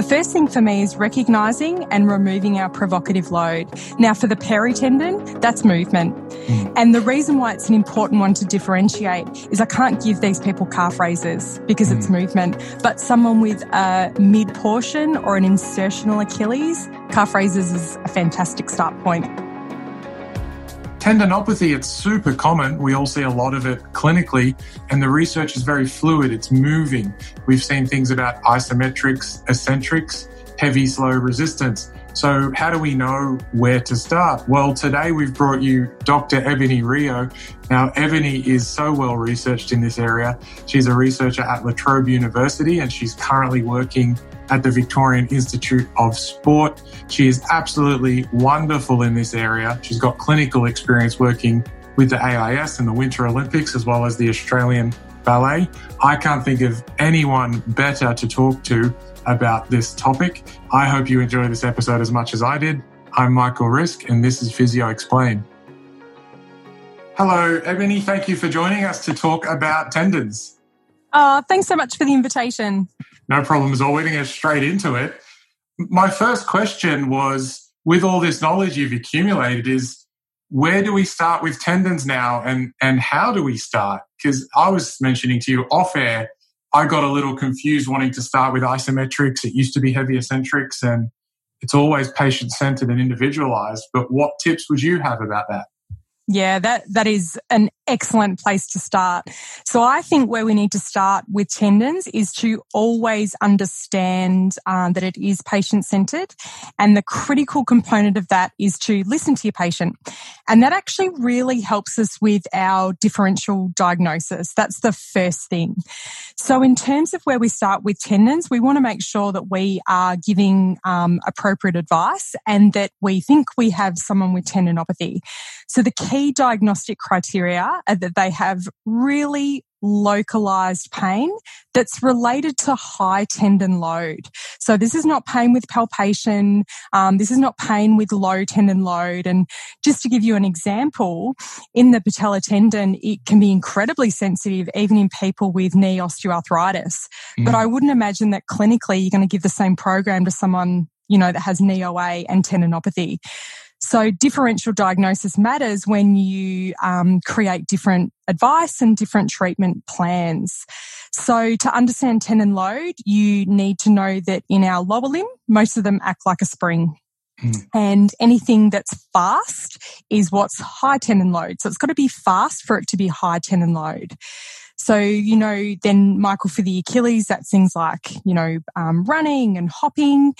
The first thing for me is recognizing and removing our provocative load. Now, for the peritendon, that's movement. Mm. And the reason why it's an important one to differentiate is I can't give these people calf raises because mm. it's movement, but someone with a mid portion or an insertional Achilles, calf raises is a fantastic start point. Tendinopathy, it's super common. We all see a lot of it clinically, and the research is very fluid. It's moving. We've seen things about isometrics, eccentrics, heavy, slow resistance. So, how do we know where to start? Well, today we've brought you Dr. Ebony Rio. Now, Ebony is so well researched in this area. She's a researcher at La Trobe University and she's currently working at the Victorian Institute of Sport. She is absolutely wonderful in this area. She's got clinical experience working with the AIS and the Winter Olympics, as well as the Australian Ballet. I can't think of anyone better to talk to about this topic. I hope you enjoy this episode as much as I did. I'm Michael Risk, and this is Physio Explain. Hello, Ebony. Thank you for joining us to talk about tendons. Oh, thanks so much for the invitation. No problem at all. We're going to get straight into it. My first question was with all this knowledge you've accumulated, is where do we start with tendons now and, and how do we start? Because I was mentioning to you off air, I got a little confused wanting to start with isometrics. It used to be heavy eccentrics and it's always patient centered and individualized. But what tips would you have about that? Yeah, that, that is an excellent place to start. So I think where we need to start with tendons is to always understand um, that it is patient centered. And the critical component of that is to listen to your patient. And that actually really helps us with our differential diagnosis. That's the first thing. So in terms of where we start with tendons, we want to make sure that we are giving um, appropriate advice and that we think we have someone with tendinopathy. So the key diagnostic criteria are that they have really localized pain that's related to high tendon load. So this is not pain with palpation. Um, this is not pain with low tendon load. And just to give you an example, in the patella tendon, it can be incredibly sensitive even in people with knee osteoarthritis. Mm. But I wouldn't imagine that clinically you're going to give the same program to someone you know, that has knee OA and tendinopathy. So differential diagnosis matters when you um, create different advice and different treatment plans. So to understand tendon load, you need to know that in our lower limb, most of them act like a spring. Mm. And anything that's fast is what's high tendon load. So it's got to be fast for it to be high tendon load. So, you know, then Michael, for the Achilles, that's things like, you know, um, running and hopping.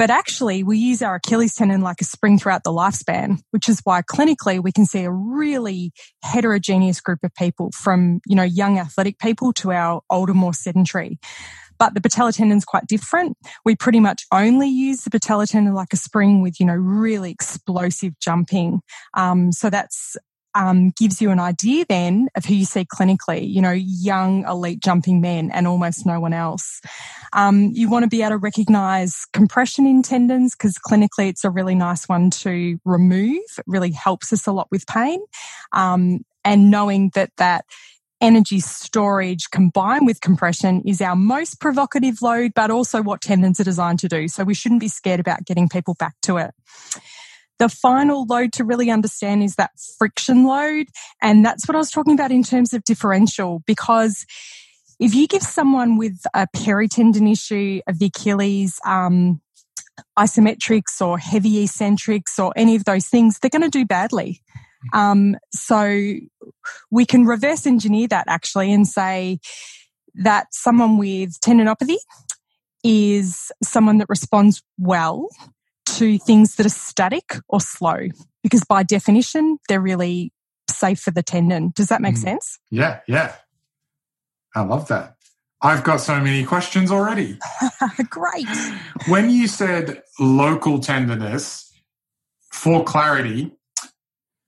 But actually, we use our Achilles tendon like a spring throughout the lifespan, which is why clinically we can see a really heterogeneous group of people from, you know, young athletic people to our older, more sedentary. But the patella tendon is quite different. We pretty much only use the patella tendon like a spring with, you know, really explosive jumping. Um, so that's um, gives you an idea then of who you see clinically, you know, young elite jumping men and almost no one else. Um, you want to be able to recognize compression in tendons because clinically it's a really nice one to remove. It really helps us a lot with pain. Um, and knowing that that energy storage combined with compression is our most provocative load, but also what tendons are designed to do. So we shouldn't be scared about getting people back to it. The final load to really understand is that friction load. And that's what I was talking about in terms of differential, because if you give someone with a peritendon issue of the Achilles, um, isometrics or heavy eccentrics or any of those things, they're going to do badly. Um, so we can reverse engineer that actually and say that someone with tendinopathy is someone that responds well to things that are static or slow because by definition, they're really safe for the tendon. Does that make mm. sense? Yeah, yeah. I love that. I've got so many questions already. Great. When you said local tenderness, for clarity,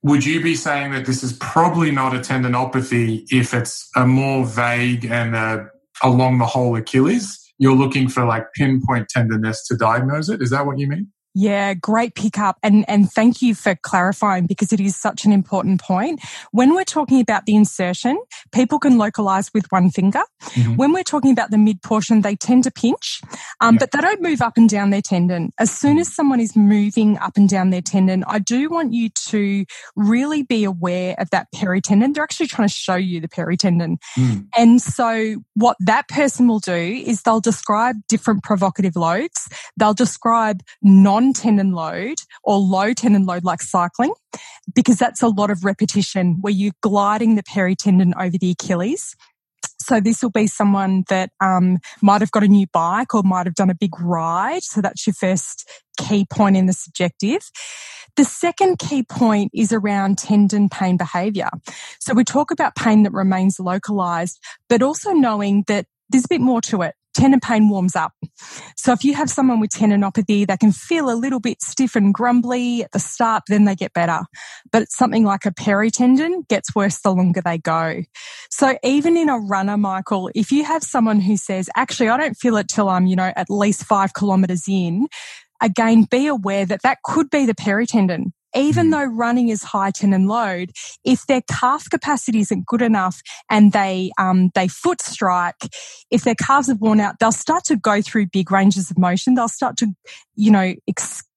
would you be saying that this is probably not a tendinopathy if it's a more vague and uh, along the whole Achilles? You're looking for like pinpoint tenderness to diagnose it. Is that what you mean? Yeah, great pickup. And, and thank you for clarifying because it is such an important point. When we're talking about the insertion, people can localize with one finger. Mm-hmm. When we're talking about the mid portion, they tend to pinch, um, but they don't move up and down their tendon. As soon as someone is moving up and down their tendon, I do want you to really be aware of that peritendon. They're actually trying to show you the peritendon. Mm. And so what that person will do is they'll describe different provocative loads. They'll describe non non tendon load or low tendon load like cycling, because that's a lot of repetition where you're gliding the peritendon over the Achilles. So this will be someone that um, might have got a new bike or might have done a big ride. So that's your first key point in the subjective. The second key point is around tendon pain behavior. So we talk about pain that remains localized, but also knowing that there's a bit more to it tendon pain warms up. So if you have someone with tendinopathy, they can feel a little bit stiff and grumbly at the start, then they get better. But something like a peritendon gets worse the longer they go. So even in a runner, Michael, if you have someone who says, actually, I don't feel it till I'm, you know, at least five kilometers in, again, be aware that that could be the peritendon even hmm. though running is high tendon load, if their calf capacity isn't good enough and they um, they foot strike, if their calves have worn out, they'll start to go through big ranges of motion. They'll start to, you know,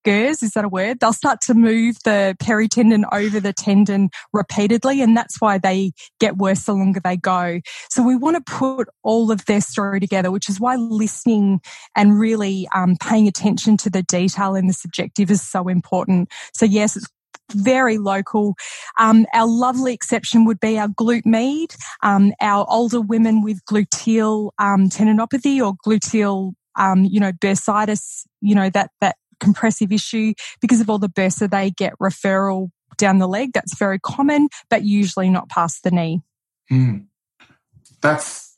excurse, is that a word? They'll start to move the peritendon over the tendon repeatedly, and that's why they get worse the longer they go. So we want to put all of their story together, which is why listening and really um, paying attention to the detail and the subjective is so important. So yes, it's very local. Um, our lovely exception would be our glute med, um, our older women with gluteal um, tendinopathy or gluteal, um, you know, bursitis, you know, that, that compressive issue because of all the bursa, they get referral down the leg. That's very common, but usually not past the knee. Mm. That's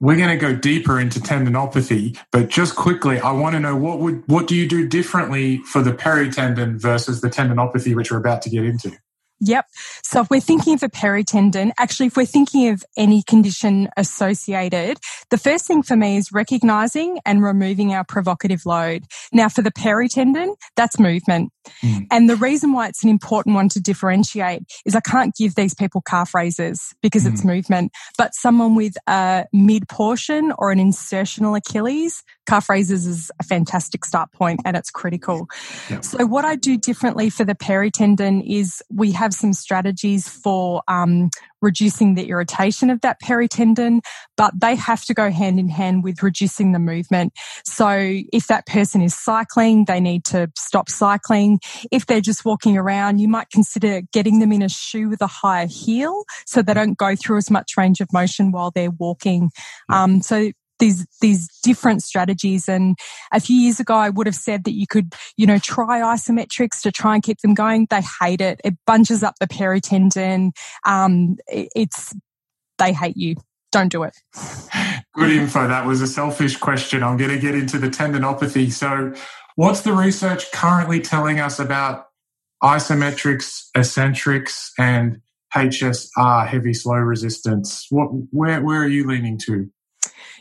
we're going to go deeper into tendinopathy, but just quickly, I want to know what would what do you do differently for the peritendon versus the tendinopathy, which we're about to get into? Yep. So if we're thinking of a peritendon, actually, if we're thinking of any condition associated, the first thing for me is recognizing and removing our provocative load. Now, for the peritendon, that's movement. Mm. And the reason why it's an important one to differentiate is I can't give these people calf raises because mm. it's movement, but someone with a mid portion or an insertional Achilles, calf raises is a fantastic start point and it's critical. So what I do differently for the peritendon is we have some strategies for um, reducing the irritation of that peritendon, but they have to go hand in hand with reducing the movement. So if that person is cycling, they need to stop cycling. If they're just walking around, you might consider getting them in a shoe with a higher heel so they don't go through as much range of motion while they're walking. Um, so these these different strategies. And a few years ago, I would have said that you could, you know, try isometrics to try and keep them going. They hate it. It bunches up the peritendon. Um, it, it's they hate you. Don't do it. Good info. That was a selfish question. I'm going to get into the tendinopathy. So, what's the research currently telling us about isometrics, eccentrics, and HSR, heavy slow resistance? What, where, where are you leaning to?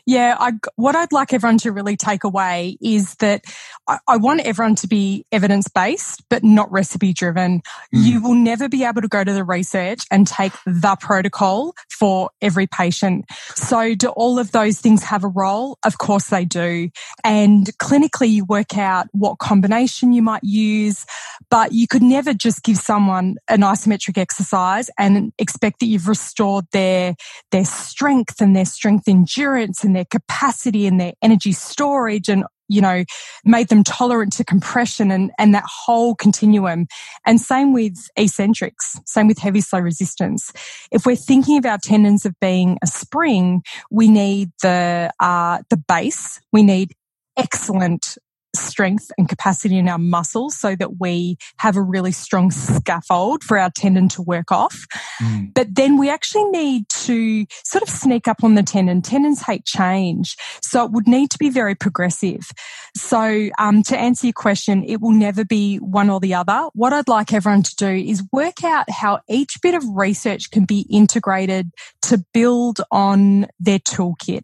Yeah, I, what I'd like everyone to really take away is that I, I want everyone to be evidence based, but not recipe driven. Mm. You will never be able to go to the research and take the protocol for every patient. So do all of those things have a role? Of course they do. And clinically you work out what combination you might use, but you could never just give someone an isometric exercise and expect that you've restored their, their strength and their strength endurance and their capacity and their energy storage and you know, made them tolerant to compression and, and that whole continuum. And same with eccentrics, same with heavy slow resistance. If we're thinking of our tendons of being a spring, we need the, uh, the base. We need excellent strength and capacity in our muscles so that we have a really strong scaffold for our tendon to work off. Mm. But then we actually need to sort of sneak up on the tendon. Tendons hate change. So it would need to be very progressive. So um, to answer your question, it will never be one or the other. What I'd like everyone to do is work out how each bit of research can be integrated to build on their toolkit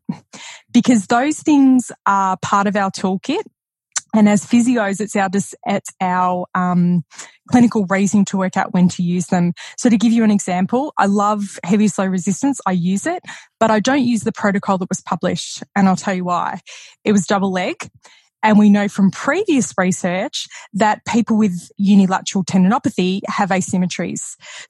because those things are part of our toolkit And as physios, it's our, it's our, um, clinical reasoning to work out when to use them. So to give you an example, I love heavy slow resistance. I use it, but I don't use the protocol that was published. And I'll tell you why. It was double leg. And we know from previous research that people with unilateral tendinopathy have asymmetries.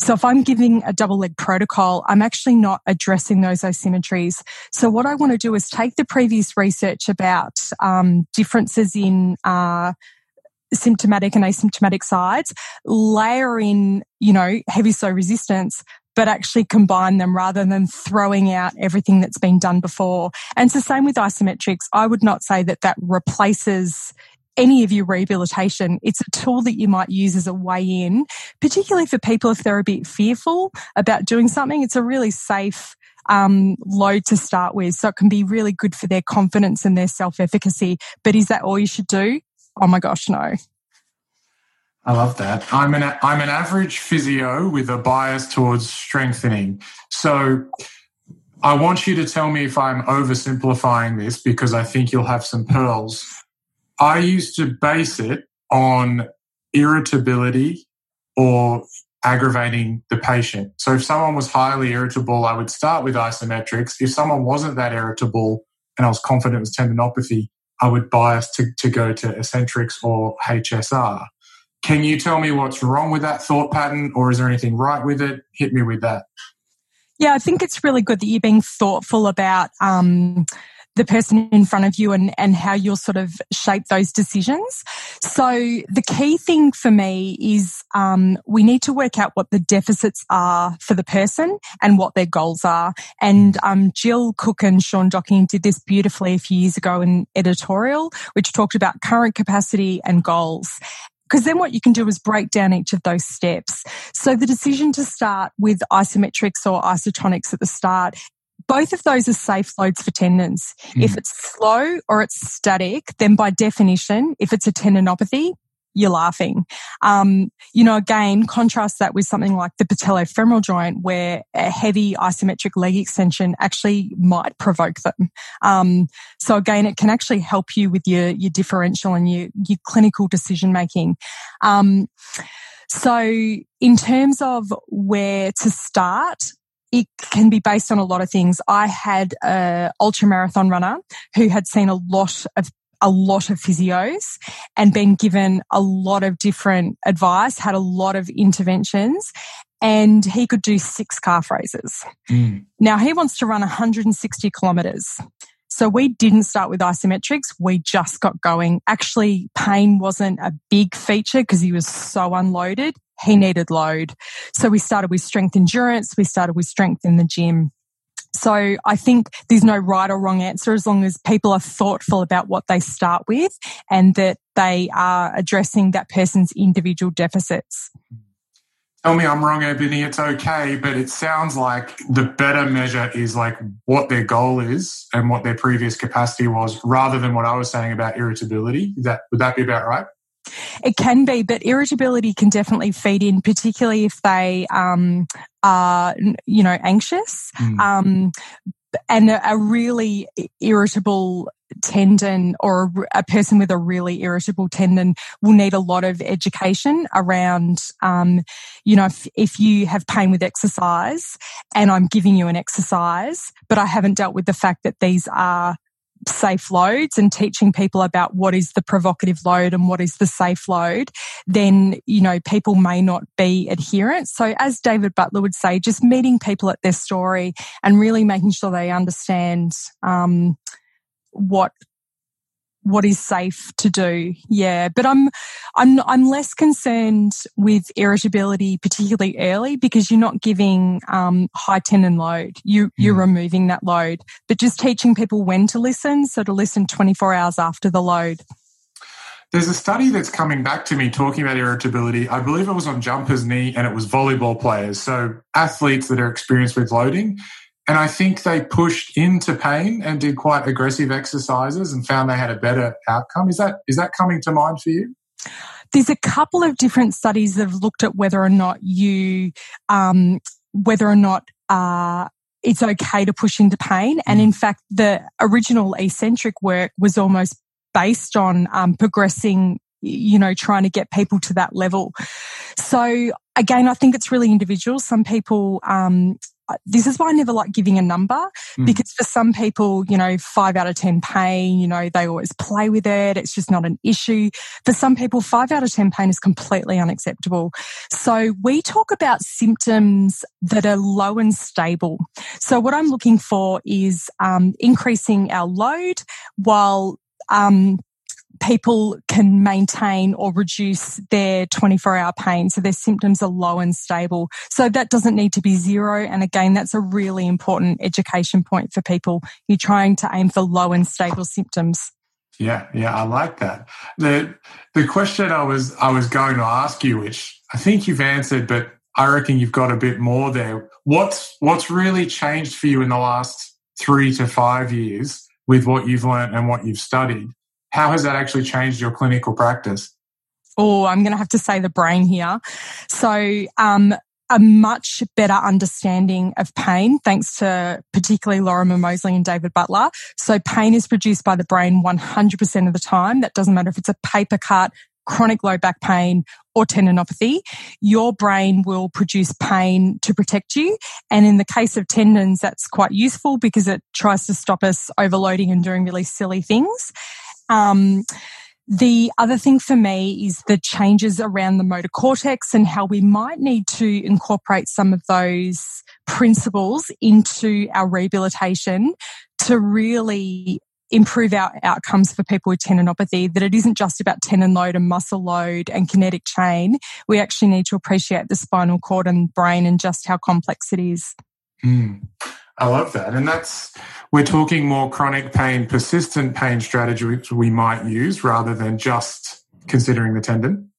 So if I'm giving a double leg protocol, I'm actually not addressing those asymmetries. So what I want to do is take the previous research about um, differences in uh, symptomatic and asymptomatic sides, layer in, you know, heavy slow resistance, but actually combine them rather than throwing out everything that's been done before. And it's the same with isometrics. I would not say that that replaces any of your rehabilitation. It's a tool that you might use as a way in, particularly for people if they're a bit fearful about doing something. It's a really safe um, load to start with. So it can be really good for their confidence and their self efficacy. But is that all you should do? Oh my gosh, no. I love that. I'm an I'm an average physio with a bias towards strengthening. So I want you to tell me if I'm oversimplifying this because I think you'll have some pearls. I used to base it on irritability or aggravating the patient. So if someone was highly irritable, I would start with isometrics. If someone wasn't that irritable and I was confident it was tendinopathy, I would bias to, to go to eccentrics or HSR. Can you tell me what's wrong with that thought pattern or is there anything right with it? Hit me with that. Yeah, I think it's really good that you're being thoughtful about um, the person in front of you and, and how you'll sort of shape those decisions. So the key thing for me is um, we need to work out what the deficits are for the person and what their goals are. And um, Jill Cook and Sean Docking did this beautifully a few years ago in editorial, which talked about current capacity and goals because then what you can do is break down each of those steps. So the decision to start with isometrics or isotonics at the start both of those are safe loads for tendons. Mm. If it's slow or it's static, then by definition, if it's a tendinopathy, you're laughing. Um, you know, again, contrast that with something like the patellofemoral joint, where a heavy isometric leg extension actually might provoke them. Um, so again, it can actually help you with your your differential and your your clinical decision making. Um, so, in terms of where to start, it can be based on a lot of things. I had a ultra marathon runner who had seen a lot of a lot of physios and been given a lot of different advice, had a lot of interventions, and he could do six calf raises. Mm. Now he wants to run 160 kilometers. So we didn't start with isometrics. We just got going. Actually, pain wasn't a big feature because he was so unloaded he needed load. So we started with strength endurance. We started with strength in the gym. So I think there's no right or wrong answer as long as people are thoughtful about what they start with and that they are addressing that person's individual deficits. Tell me I'm wrong, Ebony. It's okay, but it sounds like the better measure is like what their goal is and what their previous capacity was, rather than what I was saying about irritability. That would that be about right? It can be, but irritability can definitely feed in, particularly if they um, are, you know, anxious. Mm. Um, and a, a, really irritable tendon or a, a, person with a really irritable tendon will need a lot of education around, um, you know, if, if you have pain with exercise and I'm giving you an exercise, but I haven't dealt with the fact that these are safe loads and teaching people about what is the provocative load and what is the safe load, then, you know, people may not be adherent. So as David Butler would say, just meeting people at their story and really making sure they understand, um, what what is safe to do. Yeah, but I'm I'm I'm less concerned with irritability, particularly early, because you're not giving um, high tendon load. You you're mm. removing that load, but just teaching people when to listen. So to listen 24 hours after the load. There's a study that's coming back to me talking about irritability. I believe it was on jumper's knee and it was volleyball players. So athletes that are experienced with loading. And I think they pushed into pain and did quite aggressive exercises and found they had a better outcome. Is that is that coming to mind for you? There's a couple of different studies that have looked at whether or not you, um, whether or not uh, it's okay to push into pain. And in fact, the original eccentric work was almost based on um, progressing you know, trying to get people to that level. So again, I think it's really individual. Some people, um, this is why I never like giving a number mm. because for some people, you know, five out of 10 pain, you know, they always play with it. It's just not an issue. For some people, five out of 10 pain is completely unacceptable. So we talk about symptoms that are low and stable. So what I'm looking for is um, increasing our load while um, people can maintain or reduce their 24 hour pain. So their symptoms are low and stable. So that doesn't need to be zero. And again, that's a really important education point for people. You're trying to aim for low and stable symptoms. Yeah, yeah, I like that. The the question I was I was going to ask you, which I think you've answered, but I reckon you've got a bit more there. What's what's really changed for you in the last three to five years with what you've learned and what you've studied? How has that actually changed your clinical practice? Oh, I'm going to have to say the brain here. So, um, a much better understanding of pain, thanks to particularly Lorimer Moseley and David Butler. So pain is produced by the brain 100% of the time. That doesn't matter if it's a paper cut, chronic low back pain or tendinopathy. Your brain will produce pain to protect you. And in the case of tendons, that's quite useful because it tries to stop us overloading and doing really silly things. Um, the other thing for me is the changes around the motor cortex and how we might need to incorporate some of those principles into our rehabilitation to really improve our outcomes for people with tendinopathy, that it isn't just about tendon load and muscle load and kinetic chain. We actually need to appreciate the spinal cord and brain and just how complex it is. Mm. I love that. And that's, we're talking more chronic pain, persistent pain strategies we might use rather than just considering the tendon.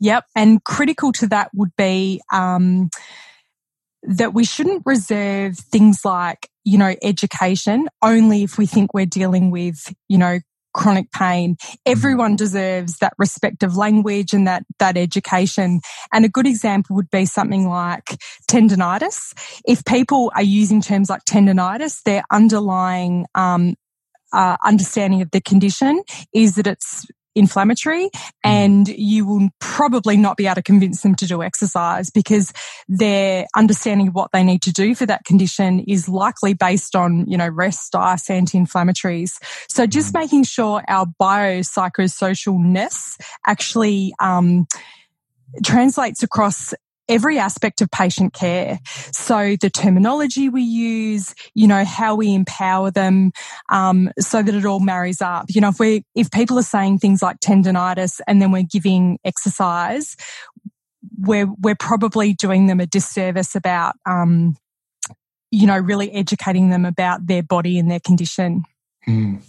Yep. And critical to that would be um, that we shouldn't reserve things like, you know, education only if we think we're dealing with, you know, chronic pain. Everyone deserves that respect of language and that, that education. And a good example would be something like tendonitis. If people are using terms like tendonitis, their underlying um, uh, understanding of the condition is that it's inflammatory mm. and you will probably not be able to convince them to do exercise because their understanding of what they need to do for that condition is likely based on, you know, rest, ice, anti-inflammatories. So just mm. making sure our biopsychosocialness actually, um, translates across every aspect of patient care. So the terminology we use, you know, how we empower them, um, so that it all marries up. You know, if we if people are saying things like tendonitis and then we're giving exercise, we're we're probably doing them a disservice about, um, you know, really educating them about their body and their condition. Mm.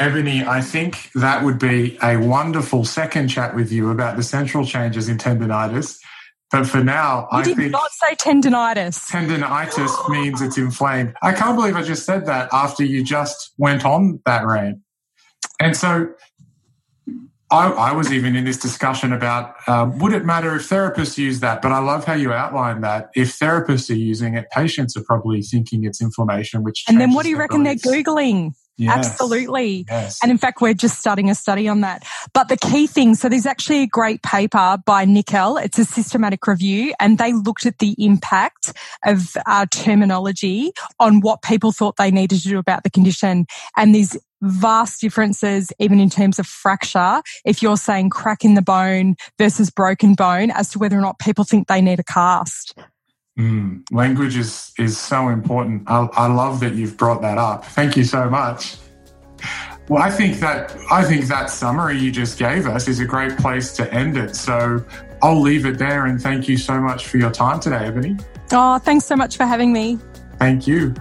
Ebony, I think that would be a wonderful second chat with you about the central changes in tendonitis. But for now, you I did not say tendonitis. Tendonitis means it's inflamed. I can't believe I just said that after you just went on that rant. And so I, I was even in this discussion about uh, would it matter if therapists use that? But I love how you outlined that. If therapists are using it, patients are probably thinking it's inflammation, which and then what do you reckon beliefs. they're googling? Yes. Absolutely. Yes. And in fact, we're just starting a study on that. But the key thing, so there's actually a great paper by Nickel. It's a systematic review and they looked at the impact of uh, terminology on what people thought they needed to do about the condition. And these vast differences, even in terms of fracture, if you're saying crack in the bone versus broken bone as to whether or not people think they need a cast. Mm, language is is so important. I, I love that you've brought that up. Thank you so much. Well, I think that I think that summary you just gave us is a great place to end it. So I'll leave it there and thank you so much for your time today, Ebony. Oh, thanks so much for having me. Thank you.